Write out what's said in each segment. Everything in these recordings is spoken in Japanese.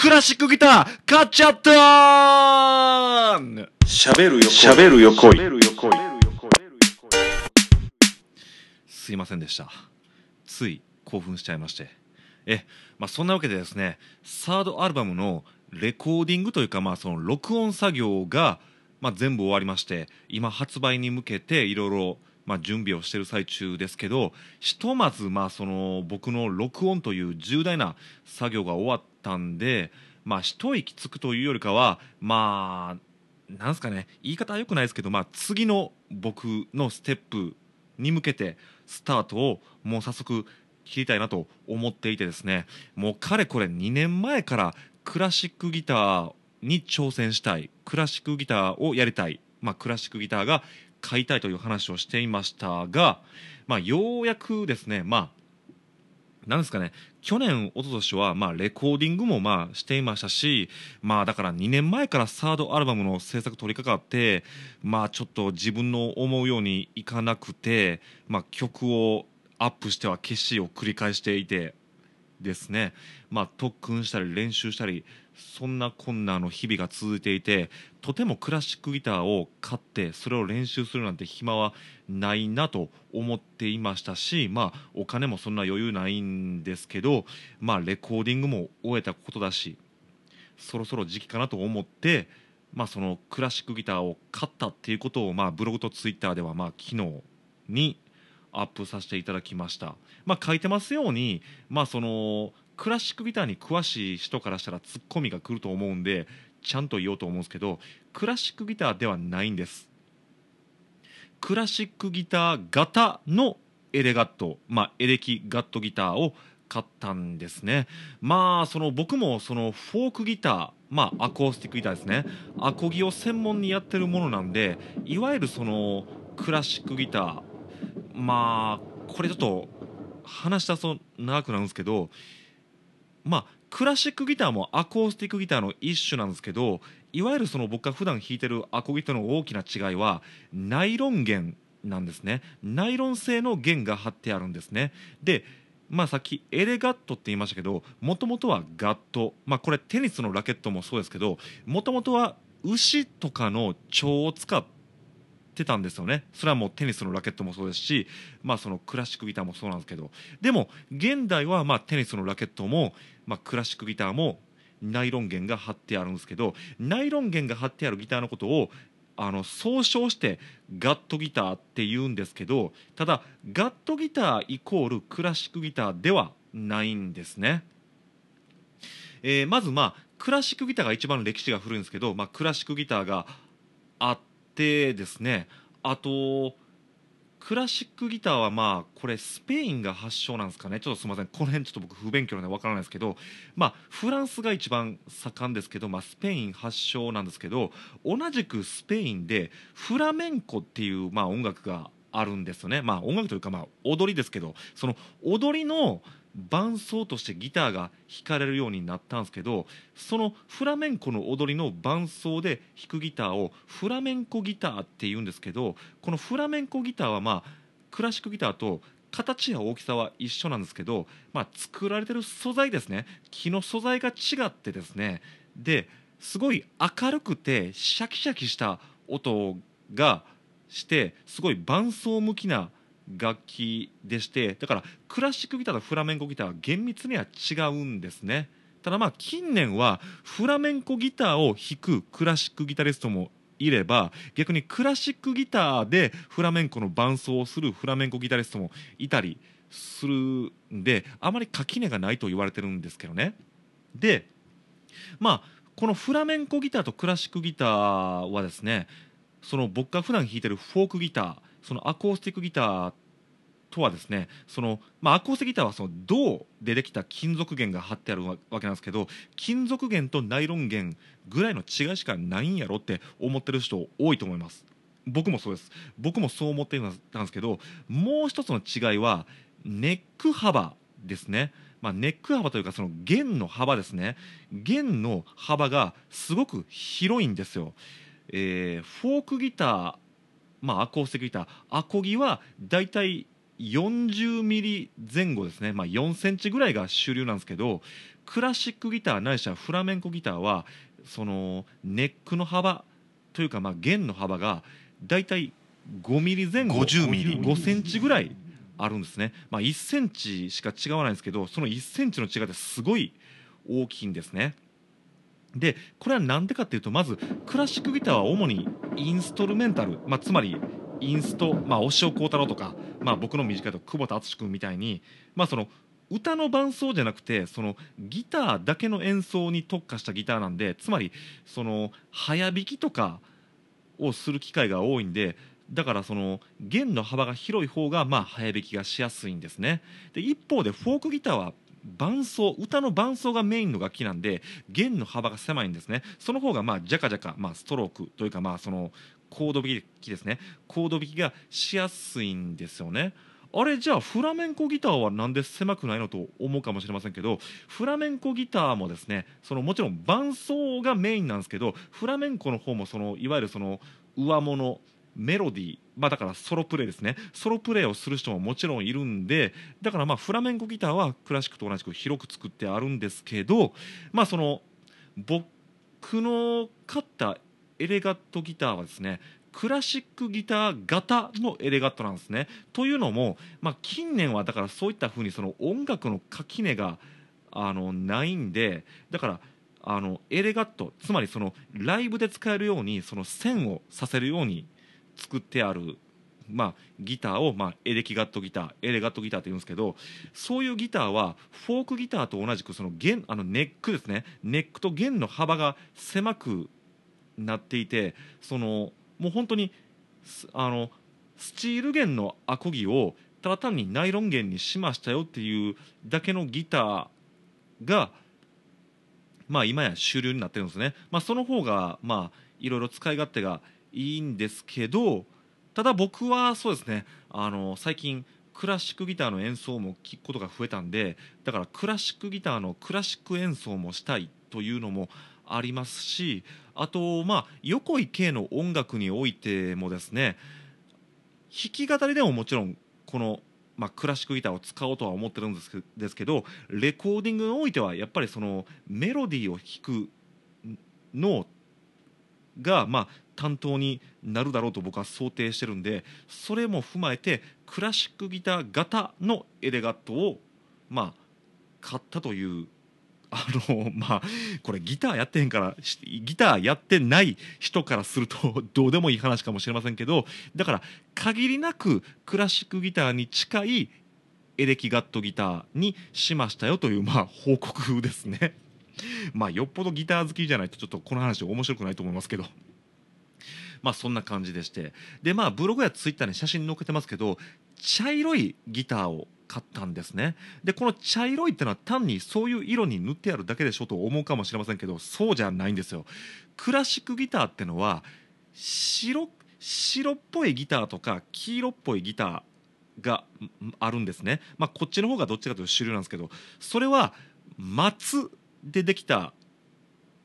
クラシックギター買っちゃったー喋るよ喋るよ恋。喋るよ恋。すいませんでした。つい興奮しちゃいまして。え、まあ、そんなわけでですねサードアルバムのレコーディングというか、まあ、その録音作業が、まあ、全部終わりまして今発売に向けていろいろまあ、準備をしている最中ですけどひとまずまあその僕の録音という重大な作業が終わったんで、まあ、一息つくというよりかはまあなんすかね言い方はよくないですけど、まあ、次の僕のステップに向けてスタートをもう早速切りたいなと思っていてですねもうかれこれ2年前からクラシックギターに挑戦したいクラシックギターをやりたい、まあ、クラシックギターが買いたいという話をしていましたが、まあ、ようやくですね、まあ、なんですかね去年、一昨年はまあレコーディングもまあしていましたし、まあ、だから2年前からサードアルバムの制作取り掛かって、まあ、ちょっと自分の思うようにいかなくて、まあ、曲をアップしては消しを繰り返していてですね、まあ、特訓したり練習したりそんなこんなの日々が続いていてとてもクラシックギターを買ってそれを練習するなんて暇はないなと思っていましたし、まあ、お金もそんな余裕ないんですけど、まあ、レコーディングも終えたことだしそろそろ時期かなと思って、まあ、そのクラシックギターを買ったっていうことを、まあ、ブログとツイッターでは、まあ、昨日にアップさせていただきました。まあ、書いてますように、まあ、そのクラシックギターに詳しい人からしたらツッコミが来ると思うんでちゃんと言おうと思うんですけどクラシックギターではないんです。クラシックギター型のエレガット、まあ、エレキガットギターを買ったんですね。まあその僕もそのフォークギターまあアコースティックギターですね。アコギを専門にやってるものなんでいわゆるそのクラシックギター。まあこれちょっと話したそう長くなるんですけどまあクラシックギターもアコースティックギターの一種なんですけどいわゆるその僕が普段弾いてるアコギとの大きな違いはナイロン弦なんですね。ナイロン製の弦が貼ってあるんですね。でまあさっきエレガットって言いましたけどもともとはガット。まあこれテニスのラケットもそうですけどもともとは牛とかの腸を使ってたんですよねそれはもうテニスのラケットもそうですしまあそのクラシックギターもそうなんですけどでも現代はまあテニスのラケットもまあクラシックギターもナイロン弦が貼ってあるんですけどナイロン弦が貼ってあるギターのことをあの総称してガットギターって言うんですけどただガットギターイコールクラシックギターではないんですね。えーまずまあクラシックギターが一番歴史が古いんですけど、まあ、クラシックギターがあってですねあとクラシックギターはまあこれスペインが発祥なんですかね。ちょっとすみません。この辺ちょっと僕不勉強なんでわからないですけどまあフランスが一番盛んですけど、まあ、スペイン発祥なんですけど同じくスペインでフラメンコっていうまあ音楽があるんですよね。まあ音楽というかまあ踊りですけどその踊りの伴奏としてギターが弾かれるようになったんですけどそのフラメンコの踊りの伴奏で弾くギターをフラメンコギターっていうんですけどこのフラメンコギターはまあクラシックギターと形や大きさは一緒なんですけど、まあ、作られてる素材ですね。木の素材が違ってですね。ですごい明るくてシャキシャキした音がしてすごい伴奏向きな楽器でしてだからクラシックギターとフラメンコギターは厳密には違うんですね。ただまあ近年はフラメンコギターを弾くクラシックギタリストもいれば逆にクラシックギターでフラメンコの伴奏をするフラメンコギタリストもいたりするんであまり垣根がないと言われてるんですけどね。でまあこのフラメンコギターとクラシックギターはですねその僕が普段弾いてるフォークギターそのアコースティックギターとはですねその、まあ、アコースティックギターはその銅でできた金属弦が貼ってあるわけなんですけど金属弦とナイロン弦ぐらいの違いしかないんやろって思ってる人多いと思います。僕もそうです。僕もそう思ってたんですけどもう一つの違いはネック幅ですね。まあ、ネック幅というかその弦の幅ですね。弦の幅がすごく広いんですよ、えーフォークギターまあ、アコースティックギター。アコギはだいたい40ミリ前後ですね、まあ、4センチぐらいが主流なんですけどクラシックギターないしはフラメンコギターはそのネックの幅というかまあ弦の幅がだいたい5ミリ前後50ミリ。5センチぐらいあるんですね、まあ、1センチしか違わないんですけどその1センチの違いってすごい大きいんですね。でこれは何でかっていうとまずクラシックギターは主にインストルメンタル、まあ、つまりインスト、まあ、押尾幸太郎とか、まあ、僕の短いと久保田敦君みたいに、まあ、その歌の伴奏じゃなくてそのギターだけの演奏に特化したギターなんでつまりその早弾きとかをする機会が多いんでだからその弦の幅が広い方がまあ早弾きがしやすいんですね。で一方でフォークギターは伴奏歌の伴奏がメインの楽器なんで弦の幅が狭いんですね。その方がまあジャカジャカ、まあ、ストロークというかまあそのコード弾きですね。コード弾きがしやすいんですよね。あれじゃあフラメンコギターはなんで狭くないのと思うかもしれませんけどフラメンコギターもですねそのもちろん伴奏がメインなんですけどフラメンコの方もそのいわゆるその上物メロディー、まあ、だからソロプレイですねソロプレイをする人ももちろんいるんでだからまあフラメンコギターはクラシックと同じく広く作ってあるんですけどまあその僕の買ったエレガットギターはですねクラシックギター型のエレガットなんですね。というのも、まあ、近年はだからそういったふうにその音楽の垣根があのないんでだからあのエレガットつまりそのライブで使えるようにその線をさせるように作ってある、まあ、ギターを、まあ、エレキガットギターエレガットギターって言うんですけどそういうギターはフォークギターと同じくその弦あのネックですね。ネックと弦の幅が狭くなっていてそのもう本当にあのスチール弦のアコギをただ単にナイロン弦にしましたよっていうだけのギターがまあ今や主流になってるんですね、まあ、その方がまあいろいろ使い勝手がいいんですけどただ僕はそうですねあの最近クラシックギターの演奏も聴くことが増えたんでだからクラシックギターのクラシック演奏もしたいというのもありますしあとまあ横井圭の音楽においてもですね弾き語りでももちろんこの、まあ、クラシックギターを使おうとは思ってるんですけどレコーディングにおいてはやっぱりそのメロディーを弾くのが、まあ、担当になるだろうと僕は想定してるんでそれも踏まえてクラシックギター型のエレガットをまあ買ったというあのまあこれギターやってへんからギターやってない人からするとどうでもいい話かもしれませんけどだから限りなくクラシックギターに近いエレキガットギターにしましたよというまあ報告ですね。まあよっぽどギター好きじゃないとちょっとこの話面白くないと思いますけど。まあそんな感じでして。でまあブログやツイッターに写真載っけてますけど茶色いギターを買ったんですね。でこの茶色いってのは単にそういう色に塗ってあるだけでしょと思うかもしれませんけどそうじゃないんですよ。クラシックギターってのは白白っぽいギターとか黄色っぽいギターがあるんですね、まあ、こっちの方がどっちかというと主流なんですけどそれは松でできた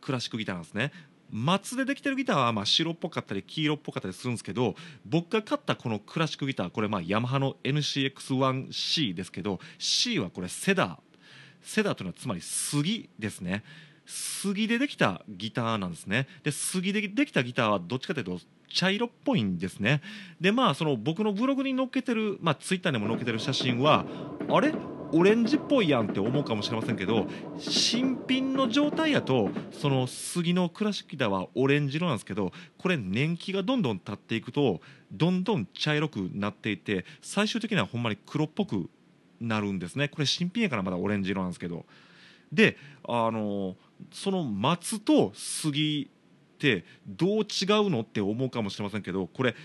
クラシックギターなんですね。松でできてるギターはまあ白っぽかったり黄色っぽかったりするんですけど僕が買ったこのクラシックギターこれまあヤマハの NCX1C ですけど C はこれセダー。セダーというのはつまり杉ですね。杉でできたギターなんですね。で杉でできたギターはどっちかというと茶色っぽいんですね。でまあその僕のブログに載っけてるまあツイッターにも載っけてる写真はあれ？オレンジっぽいやんって思うかもしれませんけど新品の状態やとその杉のクラシックギターはオレンジ色なんですけどこれ年季がどんどん経っていくとどんどん茶色くなっていて最終的にはほんまに黒っぽくなるんですね。これ新品やからまだオレンジ色なんですけど。であのその松と杉ってどう違うのって思うかもしれませんけどこれ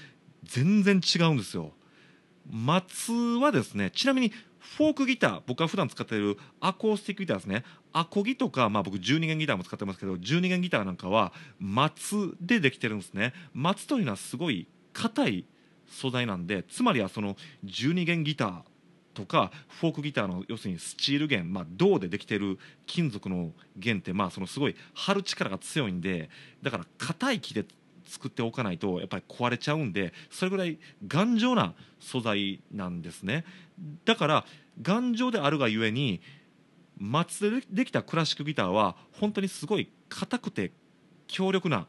全然違うんですよ。松はですねちなみにフォークギター僕が普段使っているアコースティックギターですね。アコギとか、まあ、僕12弦ギターも使ってますけど12弦ギターなんかは松でできてるんですね。松というのはすごい硬い素材なんでつまりはその12弦ギターとかフォークギターの要するにスチール弦、まあ、銅でできてる金属の弦ってまあそのすごい張る力が強いんでだから硬い木で作っておかないとやっぱり壊れちゃうんでそれぐらい頑丈な素材なんですねだから頑丈であるがゆえに松でできたクラシックギターは本当にすごい硬くて強力な、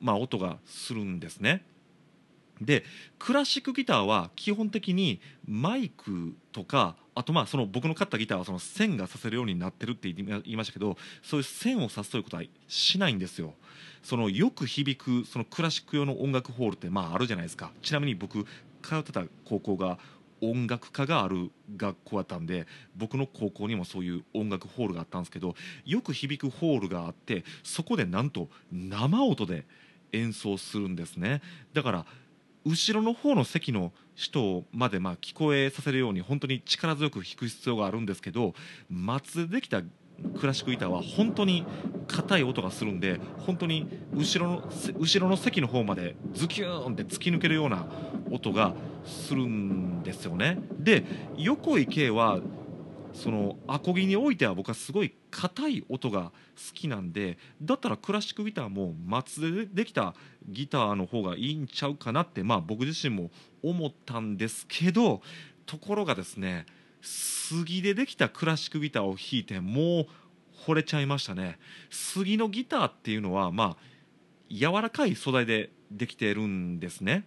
まあ、音がするんですね。でクラシックギターは基本的にマイクとかあとまあその僕の買ったギターはその線がさせるようになってるって言いましたけどそういう線をさすということはしないんですよ。そのよく響くそのクラシック用の音楽ホールってまああるじゃないですかちなみに僕通ってた高校が音楽科がある学校だったんで僕の高校にもそういう音楽ホールがあったんですけどよく響くホールがあってそこでなんと生音で演奏するんですねだから後ろの方の席の首都までまあ聞こえさせるように本当に力強く弾く必要があるんですけど松でできたクラシックギターは本当に硬い音がするんで本当に後ろの後ろの席の方までズキューンって突き抜けるような音がするんですよね。で横井圭はそのアコギにおいては僕はすごい硬い音が好きなんでだったらクラシックギターも松でできたギターの方がいいんちゃうかなってまあ僕自身も思ったんですけどところがですね杉でできたクラシックギターを弾いてもう惚れちゃいましたね。杉のギターっていうのはまあ柔らかい素材でできてるんですね。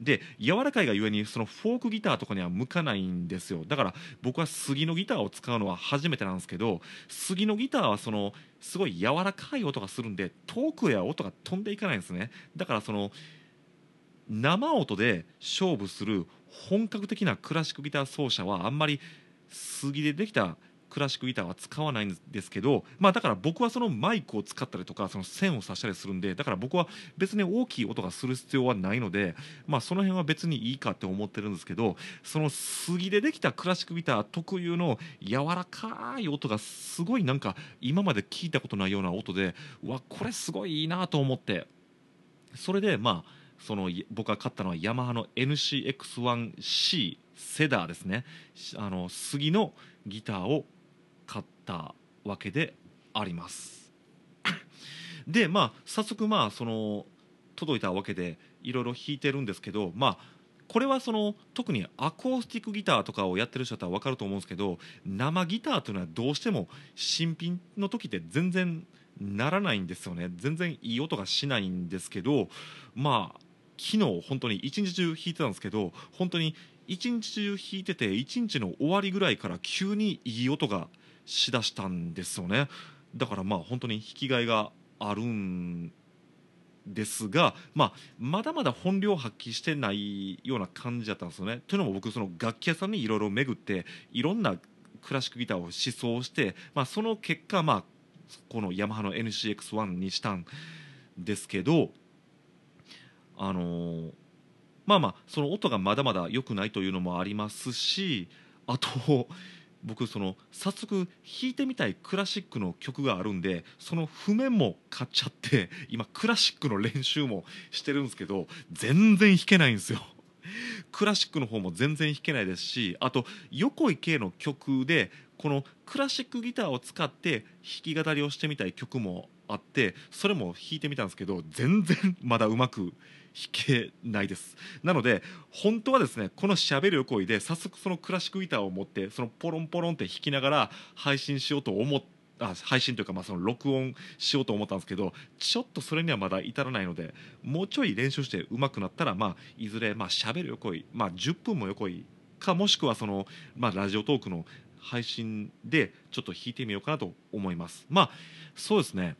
で柔らかいがゆえにそのフォークギターとかには向かないんですよ。だから僕は杉のギターを使うのは初めてなんですけど杉のギターはそのすごい柔らかい音がするんで遠くへは音が飛んでいかないんですね。だからその生音で勝負する本格的なクラシックギター奏者はあんまり杉でできたクラシックギターは使わないんですけど、まあ、だから僕はそのマイクを使ったりとかその線を刺したりするんでだから僕は別に大きい音がする必要はないので、まあ、その辺は別にいいかって思ってるんですけどその杉でできたクラシックギター特有の柔らかい音がすごいなんか今まで聞いたことないような音でうわこれすごいいいなと思って。それでまあその僕が買ったのはヤマハの NCX1C セダーですね。あの杉のギターをたわけであります。でまあ早速まあその届いたわけでいろいろ弾いてるんですけどまあこれはその特にアコースティックギターとかをやってる人だったら分かると思うんですけど生ギターというのはどうしても新品の時って全然ならないんですよね。全然いい音がしないんですけどまあ昨日本当に一日中弾いてたんですけど本当に一日中弾いてて一日の終わりぐらいから急にいい音がしだしたんですよねだからまあ本当に弾きがいがあるんですが、まあ、まだまだ本領発揮してないような感じだったんですよね。というのも僕その楽器屋さんにいろいろ巡っていろんなクラシックギターを試奏して、まあ、その結果、まあ、このヤマハの NCX1 にしたんですけどあのー、まあまあその音がまだまだ良くないというのもありますしあと僕その早速弾いてみたいクラシックの曲があるんでその譜面も買っちゃって 今クラシックの練習もしてるんですけど全然弾けないんですよ。クラシックの方も全然弾けないですしあと横井圭の曲でこのクラシックギターを使って弾き語りをしてみたい曲もあってそれも弾いてみたんですけど全然まだうまくけないです。なので本当はですねこのしゃべる声で早速そのクラシックギターを持ってそのポロンポロンって弾きながら配信しようと思ってあ配信というかまあその録音しようと思ったんですけどちょっとそれにはまだ至らないのでもうちょい練習して上手くなったらまあいずれまあ喋る横井まあ10分も横井かもしくはそのまあラジオトークの配信でちょっと弾いてみようかなと思います。まあそうですね。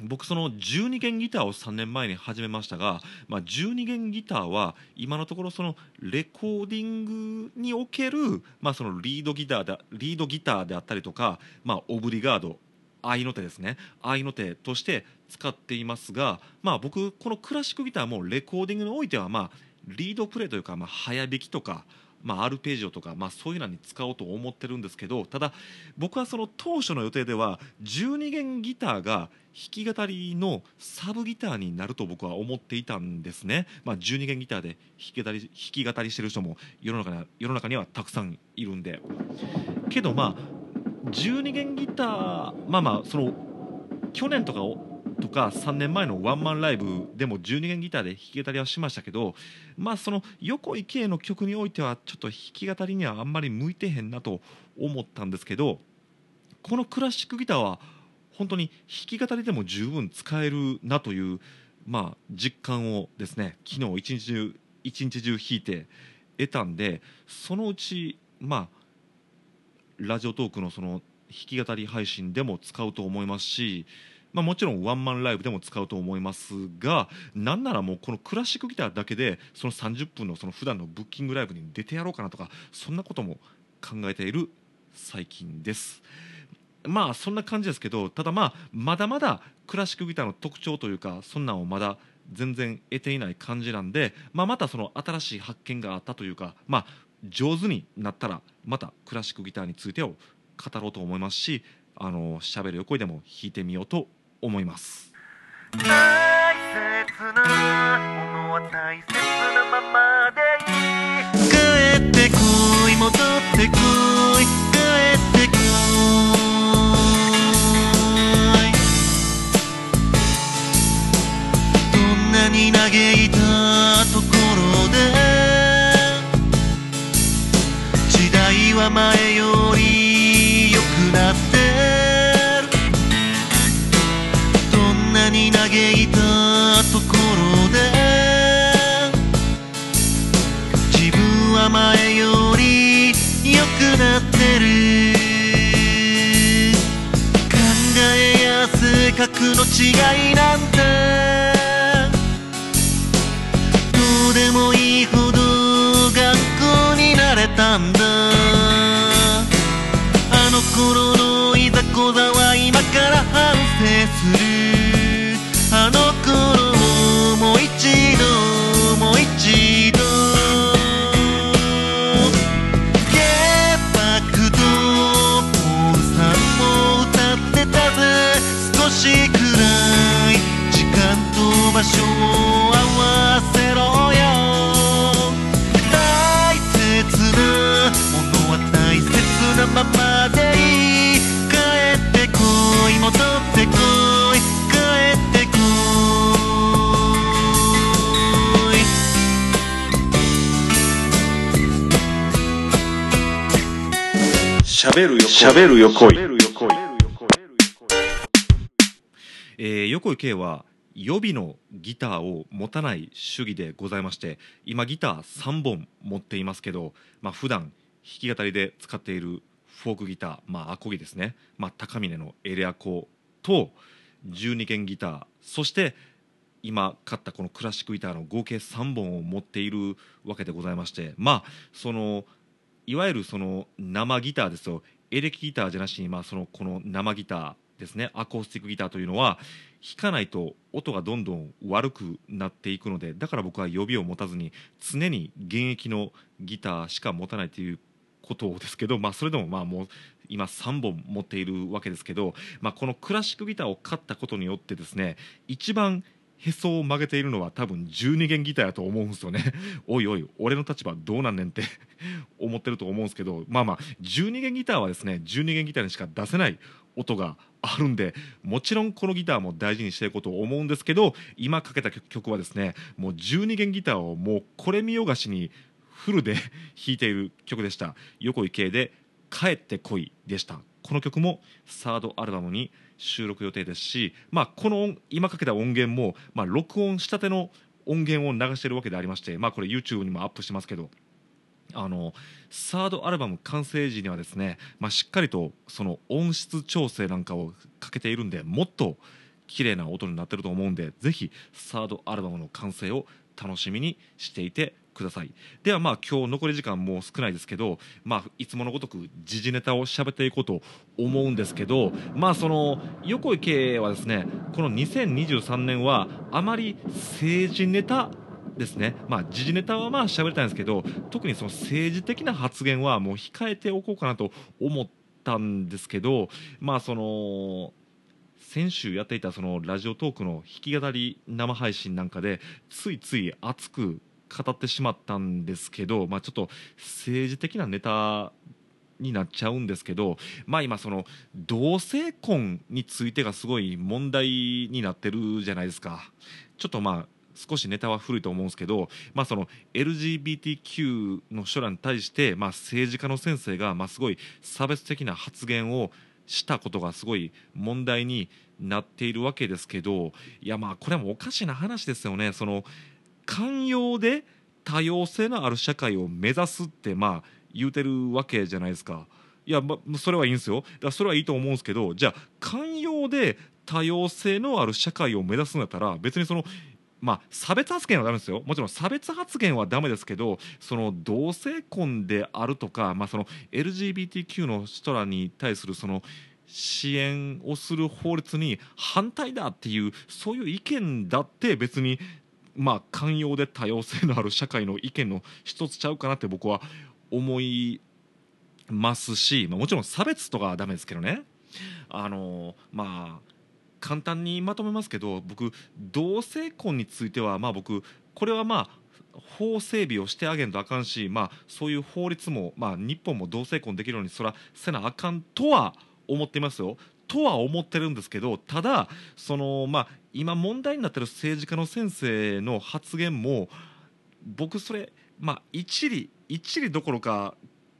僕その12弦ギターを3年前に始めましたが、まあ、12弦ギターは今のところそのレコーディングにおける、まあ、そのリードギターでリードギターであったりとか、まあ、オブリガード合いの手ですね。合いの手として使っていますが、まあ、僕このクラシックギターもレコーディングにおいては、まあ、リードプレイというか、まあ、早弾きとかまあ、アルペジオとか、まあ、そういうのに使おうと思ってるんですけどただ僕はその当初の予定では12弦ギターが弾き語りのサブギターになると僕は思っていたんですね、まあ、12弦ギターで弾き語り弾き語りしてる人も世の中には世の中にはたくさんいるんで。けどまあ12弦ギターまあまあその去年とかとか3年前のワンマンライブでも12弦ギターで弾き語りはしましたけどまあその横井圭の曲においてはちょっと弾き語りにはあんまり向いてへんなと思ったんですけどこのクラシックギターは本当に弾き語りでも十分使えるなという、まあ、実感をですね昨日一日中一日中弾いて得たんでそのうちまあラジオトークのその弾き語り配信でも使うと思いますし、まあ、もちろんワンマンライブでも使うと思いますがなんならもうこのクラシックギターだけでその30分のその普段のブッキングライブに出てやろうかなとかそんなことも考えている最近です。まあそんな感じですけどただまあまだまだクラシックギターの特徴というかそんなんをまだ全然得ていない感じなんで、まあ、またその新しい発見があったというか、まあ、上手になったらまたクラシックギターについてを語ろうと思いますしあの喋る横でも弾いてみようと思います。大切なものは大切なままでいい。帰ってこい戻ってこい帰ってこい。どんなに嘆いたところで時代は前より良くなってる。どんなに嘆いたところで自分は前より良くなってる。考えや性格の違いなんてでもいいほど学校になれたんだ。あの頃のいざこざは今から反省する。喋るよ喋るよ恋。えー横井圭は予備のギターを持たない主義でございまして今ギター3本持っていますけど、まあ普段弾き語りで使っているフォークギター、まあ、アコギですね、まあ、高峰のエレアコと12弦ギターそして今買ったこのクラシックギターの合計3本を持っているわけでございましてまあそのいわゆるその生ギターですよエレキギターじゃなしに、まあ、そのこの生ギターですねアコースティックギターというのは弾かないと音がどんどん悪くなっていくのでだから僕は予備を持たずに常に現役のギターしか持たないということですけど、まあ、それでもまあもう今3本持っているわけですけど、まあ、このクラシックギターを買ったことによってですね一番へそを曲げているのは多分12弦ギターやと思うんですよね。おいおい俺の立場どうなんねんって 思ってると思うんですけど。まあまあ12弦ギターはですね12弦ギターにしか出せない音があるんでもちろんこのギターも大事にしていこうと思うんですけど今かけた曲はですねもう12弦ギターをもうこれ見よがしにフルで 弾いている曲でした。横井圭で「帰ってこい」でした。この曲もサードアルバムに収録予定ですし、まあ、この今かけた音源も、まあ、録音したての音源を流しているわけでありまして、まあ、これ YouTube にもアップしてますけどあのサードアルバム完成時にはですね、まあ、しっかりとその音質調整なんかをかけているんでもっと綺麗な音になってると思うんでぜひサードアルバムの完成を楽しみにしていてください。ではまあ今日残り時間もう少ないですけど、まあ、いつものごとく時事ネタを喋っていこうと思うんですけどまあその横井圭はですねこの2023年はあまり政治ネタですね、まあ、時事ネタはまあ喋りたいんですけど特にその政治的な発言はもう控えておこうかなと思ったんですけどまあその先週やっていたそのラジオトークの弾き語り生配信なんかでついつい熱く語ってしまったんですけど、まあ、ちょっと政治的なネタになっちゃうんですけど、まあ、今その同性婚についてがすごい問題になってるじゃないですか。ちょっとまあ少しネタは古いと思うんですけど、まあ、その LGBTQ の人らに対して、まあ、政治家の先生が、まあ、すごい差別的な発言をしたことがすごい問題になっているわけですけどいやまあこれもおかしな話ですよねその寛容で多様性のある社会を目指すってまあ言うてるわけじゃないですか。いや、ま、それはいいんですよだからそれはいいと思うんですけどじゃあ寛容で多様性のある社会を目指すんだったら別にそのまあ、差別発言はダメですよ。もちろん差別発言はダメですけどその同性婚であるとか、まあ、その LGBTQ の人らに対するその支援をする法律に反対だっていうそういう意見だって別にまあ寛容で多様性のある社会の意見の一つちゃうかなって僕は思いますし、まあ、もちろん差別とかはダメですけどね。あのまあ簡単にまとめますけど僕同性婚についてはまあ僕これはまあ法整備をしてあげんとあかんし、まあ、そういう法律も、まあ、日本も同性婚できるようにそらせなあかんとは思っていますよ。とは思ってるんですけどただその、まあ、今問題になってる政治家の先生の発言も僕それ、まあ、一理一理どころか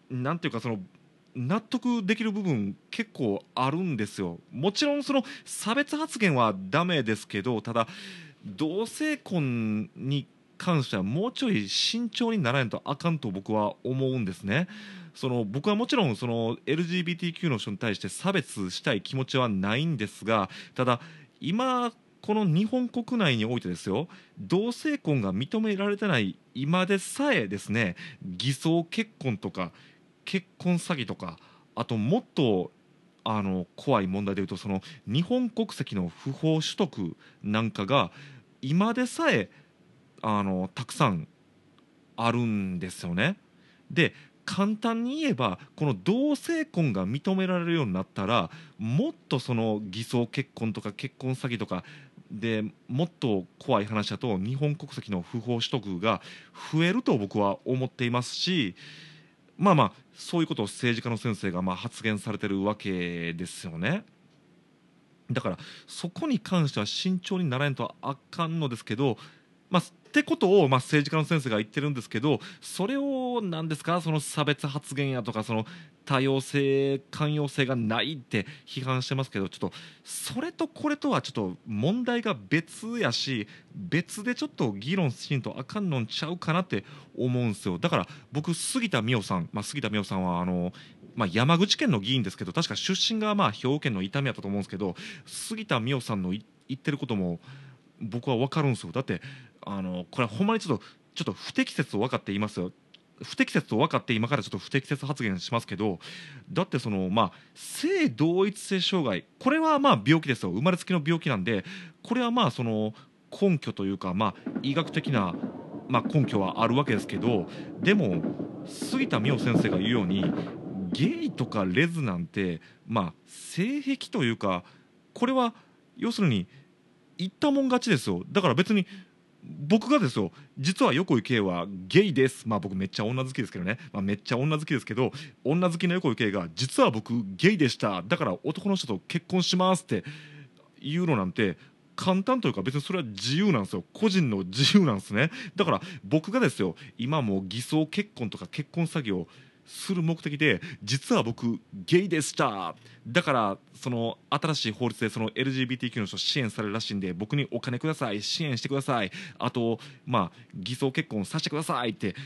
なんていうかその納得できる部分結構あるんですよもちろんその差別発言はダメですけどただ同性婚に関してはもうちょい慎重にならないとあかんと僕は思うんですね。その僕はもちろんその LGBTQ の人に対して差別したい気持ちはないんですがただ今この日本国内においてですよ同性婚が認められてない今でさえですね偽装結婚とか結婚詐欺とかあともっとあの怖い問題でいうとその日本国籍の不法取得なんかが今でさえあのたくさんあるんですよね。で簡単に言えばこの同性婚が認められるようになったらもっとその偽装結婚とか結婚詐欺とかでもっと怖い話だと日本国籍の不法取得が増えると僕は思っていますしまあまあそういうことを政治家の先生がまあ発言されてるわけですよね。だからそこに関しては慎重にならないとあかんのですけど、まあ、ってことを、まあ、政治家の先生が言ってるんですけどそれを何ですか？その差別発言やとかその多様性寛容性がないって批判してますけどちょっとそれとこれとはちょっと問題が別やし別でちょっと議論しんとあかんのんちゃうかなって思うんですよ。だから僕杉田水脈さん、まあ、杉田水脈さんはあのまあ、山口県の議員ですけど確か出身がまあ兵庫県の伊丹やったと思うんですけど杉田水脈さんの言ってることも僕は分かるんですよ。だってあのこれほんまにちょっとちょっと不適切を分かっています？よ不適切と分かって今からちょっと不適切発言しますけどだってそのまあ性同一性障害これはまあ病気ですよ。生まれつきの病気なんでこれはまあその根拠というかまあ医学的なまあ根拠はあるわけですけどでも杉田美桜先生が言うようにゲイとかレズなんてまあ性癖というかこれは要するに言ったもん勝ちですよ。だから別に僕がですよ実は横井圭はゲイです。まあ僕めっちゃ女好きですけどね、まあ、めっちゃ女好きですけど女好きの横井圭が実は僕ゲイでした。だから男の人と結婚しますって言うのなんて簡単というか別にそれは自由なんですよ。個人の自由なんですね。だから僕がですよ今も偽装結婚とか結婚詐欺をする目的で実は僕ゲイでした。だからその新しい法律でその LGBTQ の人支援されるらしいんで僕にお金ください。支援してください。あとまあ偽装結婚させてくださいって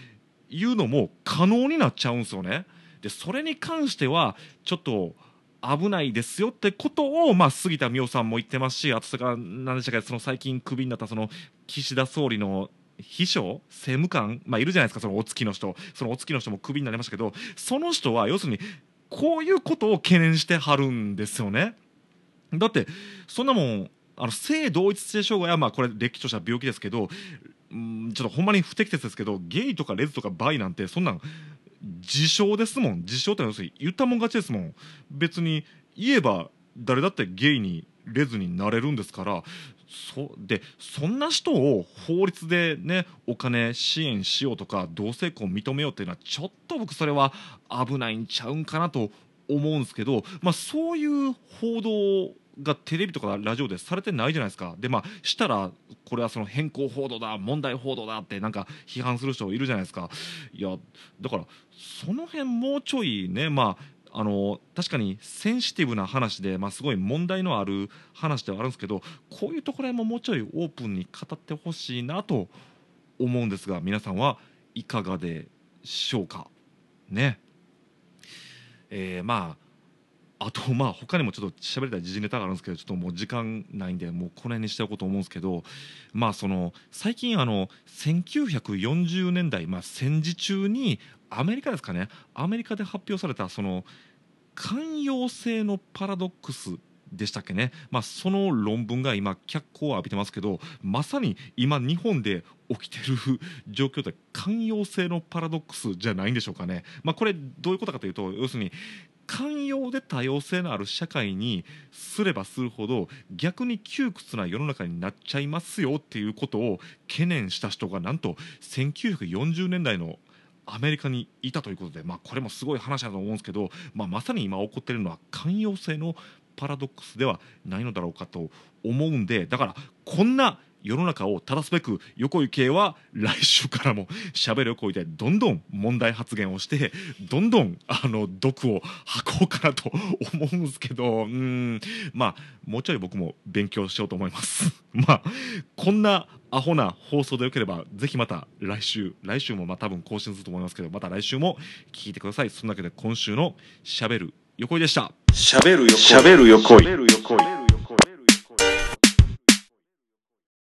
いうのも可能になっちゃうんですよね。でそれに関してはちょっと危ないですよってことを、まあ、杉田水脈さんも言ってますしあとそれから何でしたかその最近クビになったその岸田総理の秘書政務官、まあ、いるじゃないですかそのお付きの人。そのお付きの人もクビになりましたけどその人は要するにこういうことを懸念してはるんですよね。だってそんなもんあの性同一性障害はまあこれ歴史としては病気ですけどんちょっとほんまに不適切ですけどゲイとかレズとかバイなんてそんなん自称ですもん。自称って要するに言ったもん勝ちですもん。別に言えば誰だってゲイにレズになれるんですからそでそんな人を法律でねお金支援しようとか同性婚認めようっていうのはちょっと僕それは危ないんちゃうんかなと思うんですけど、まあ、そういう報道がテレビとかラジオでされてないじゃないですか。でまあしたらこれはその変更報道だ問題報道だってなんか批判する人いるじゃないですか。いやだからその辺もうちょいねまああの確かにセンシティブな話で、まあ、すごい問題のある話ではあるんですけどこういうところももうちょいオープンに語ってほしいなと思うんですが皆さんはいかがでしょうか？ね。えー、まああとまあ他にもちょっと喋りたい時事ネタがあるんですけどちょっともう時間ないんでもうこの辺にしておこうと思うんですけどまあその最近あの1940年代、まあ、戦時中にアメリカですかねアメリカで発表されたその寛容性のパラドックスでしたっけね、まあ、その論文が今脚光を浴びてますけどまさに今日本で起きてる状況で寛容性のパラドックスじゃないんでしょうかね、まあ、これどういうことかというと要するに寛容で多様性のある社会にすればするほど逆に窮屈な世の中になっちゃいますよっていうことを懸念した人がなんと1940年代のアメリカにいたということで、まあ、これもすごい話だと思うんですけど、まあ、まさに今起こっているのは寛容性のパラドックスではないのだろうかと思うんでだからこんな世の中を正すべく横井系は来週からも 喋る横井でどんどん問題発言をしてどんどんあの毒を吐こうかなと思うんですけどうん。まあもうちょい僕も勉強しようと思います。まあこんなアホな放送でよければぜひまた来週来週もまあ多分更新すると思いますけどまた来週も聞いてください。そんなわけで今週の「しゃべる横井でした。しゃべる横井。しゃべる横井。